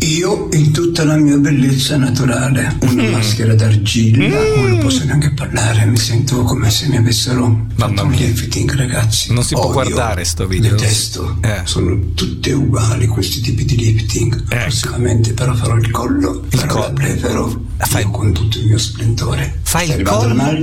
Io in tutta la mia bellezza naturale, una Mm. maschera d'argilla, non posso neanche parlare, mi sento come se mi avessero fatto un lifting, ragazzi. Non si può Odio, guardare sto video. Detesto, Eh. sono tutte uguali questi tipi di lifting. Prossimamente però farò il collo, farò la blefero, io con tutto il mio splendore. Fai il collo?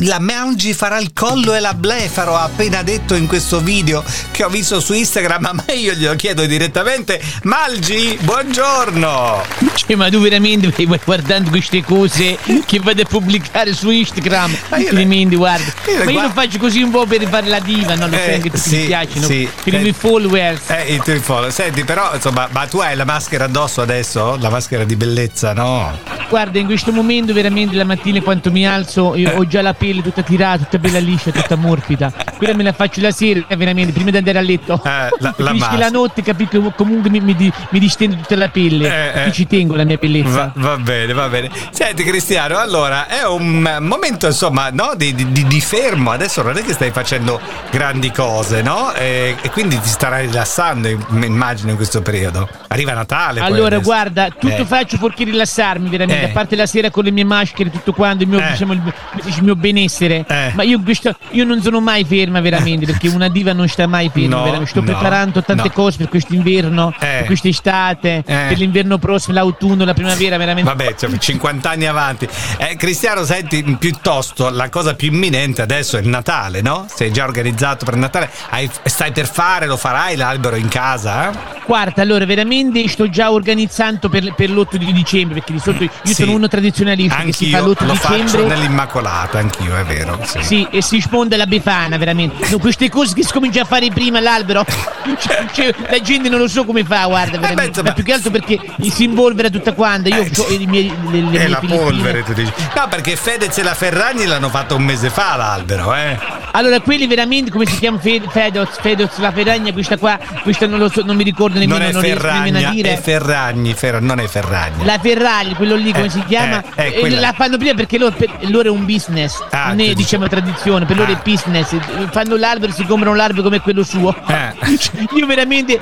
La Mangi farà il collo e la blefaro, ha appena detto in questo video che ho visto su Instagram, ma io glielo chiedo direttamente. Malgi, buongiorno! Cioè, ma tu veramente vai guardando queste cose che vado a pubblicare su Instagram? Tremendo, guarda. io Ma io lo faccio così un po' per fare la diva, no? Lo Eh, sai anche tu sì, piacciono. sì. Per i Eh. miei followers. Eh, i tuoi follow. Senti, però, insomma, ma tu hai la maschera addosso adesso? La maschera di bellezza, no? Guarda, in questo momento veramente la mattina quando mi alzo io ho già la pelle tutta tirata, tutta bella liscia, tutta morbida. Quella me la faccio la sera, eh, veramente, prima di andare a letto. la- la maschera. la notte, capisci che comunque mi, mi, mi distendo tutta la pelle. Eh, eh. Io ci tengo la mia bellezza. Va, va bene, va bene. Senti Cristiano, allora è un eh, momento insomma no, di, di- di- fermo, adesso non è che stai facendo grandi cose, no? E, e quindi ti starai rilassando, im- immagino, in questo periodo. Arriva Natale. Allora, guarda, tutto Eh. faccio fuorché rilassarmi, veramente. Eh. A parte la sera con le mie maschere, tutto quanto, il mio, Eh. diciamo, il, il mio benessere. Eh. Ma io, questo- io non sono mai ferma, veramente, perché una diva non sta mai ferma. No. Sto no, preparando tante no. cose per quest'inverno, Eh. per quest'estate, Eh. per l'inverno prossimo, l'autunno, la primavera, veramente. Vabbè, cioè, 50 anni avanti. Eh, Cristiano, senti, piuttosto la cosa più imminente adesso è il Natale, no? Sei già organizzato per il Natale? Hai- stai per fare, lo farai l'albero in casa? Guarda, allora, veramente sto già organizzando per, per l'8 di dicembre, perché di solito io Sì. sono uno tradizionalista che si fa Anch'io l'8 lo faccio dicembre. nell'Immacolata, anch'io, è vero. Sì. Sì, e si sponda la befana, veramente. No, queste cose che si comincia a fare prima l'albero, cioè, cioè, la gente non lo so come fa, guarda, veramente. Ma più che altro perché si involvera tutta quanta. Io ho i miei, le, le E Eh, la Filippine. polvere, tu dici. No, perché Fedez e la Ferragni l'hanno fatto un mese fa l'albero, eh. Allora, quelli veramente, come si chiama? Fe- Fedoz, Fedoz, la Ferragna, questa qua, questa non lo so, non mi ricordo nemmeno, Non è non Ferragna, dire. è Ferragni, Ferra- non è Ferragni. La Ferragli, quello lì come Eh, si chiama? eh, eh, la fanno prima perché loro, per- loro è un business, Ah, non è dici. diciamo tradizione, per loro Ah. è business. Fanno l'albero, si comprano l'albero come quello suo. Eh. Io veramente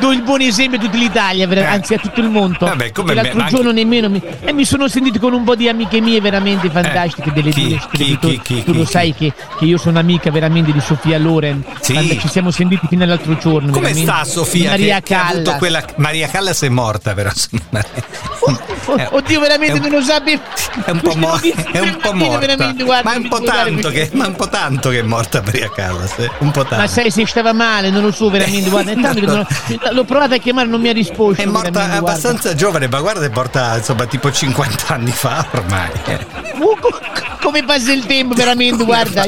do il buon esempio a tutta l'Italia, Eh. anzi a tutto il mondo. Vabbè, come E me- l'altro ma anche- giorno nemmeno mi, e mi sono sentito con un po' di amiche mie veramente fantastiche delle Eh. Chi? due Chi? scrittori. Chi? Tu lo sai che, che io sono amica veramente di Sofia Loren. Sì. Ci siamo sentiti fino all'altro giorno. Come veramente. sta Sofia? Maria che, che Callas. quella... Maria Callas è morta, però. Eh, Oddio, veramente non lo sapevo. È un po' morta. È un po' morta. Guarda, ma è un po' tanto che, ma è un po' tanto che è morta Maria Callas. eh. Un po' tanto. Ma sai se stava male, non lo so veramente, guarda, intanto che non- l'ho provato a chiamare, non mi ha risposto. È morta guarda. abbastanza giovane, ma guarda, è morta insomma tipo 50 anni fa ormai. eh. Uh, co- come passa il tempo, veramente, guarda.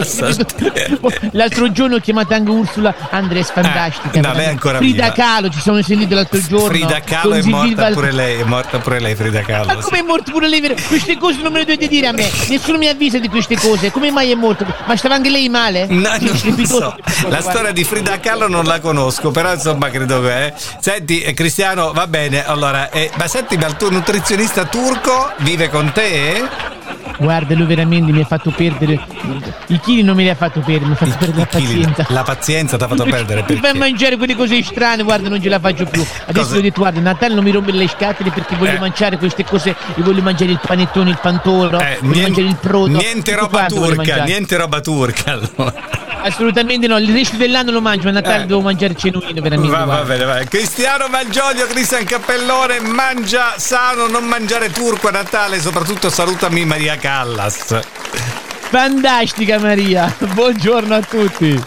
L'altro giorno ho chiamato anche Ursula Andres, fantastica. Eh, no, lei ancora Frida viva. Kahlo, ci siamo sentiti l'altro giorno. Frida Kahlo è morta pure lei, è morta pure lei, Frida Kahlo. Ma come è morto pure lei? Queste cose non me le dovete dire a me. Nessuno mi avvisa di queste cose. Come mai è morto? Ma stava anche lei male? No, non Strepitoso. so. La storia di Frida Kahlo non la conosco, però insomma credo che. eh. Senti, eh, Cristiano, va bene. Allora, eh, ma senti, ma il tuo nutrizionista turco vive con te? Guarda, lui veramente mi ha fatto perdere. I chili non me li ha fatto perdere, mi ha fatto perdere la Chili, pazienza. La pazienza ti ha fatto perdere Mi fai mangiare quelle cose strane, guarda, non ce la faccio più. Adesso Cosa? ho detto, guarda, Natale non mi rompe le scatole perché voglio Eh. mangiare queste cose. Io voglio mangiare il panettone, il pantoro, Eh, voglio mangiare il prodo. niente roba turca, niente roba turca. allora. Assolutamente no, il resto dell'anno lo mangio, ma a Natale Eh. devo mangiare genuino, veramente. Va, va bene, va. Cristiano Malgioglio, Cristian Cappellone, mangia sano, non mangiare turco a Natale, soprattutto salutami Maria Callas. Fantastica Maria, buongiorno a tutti.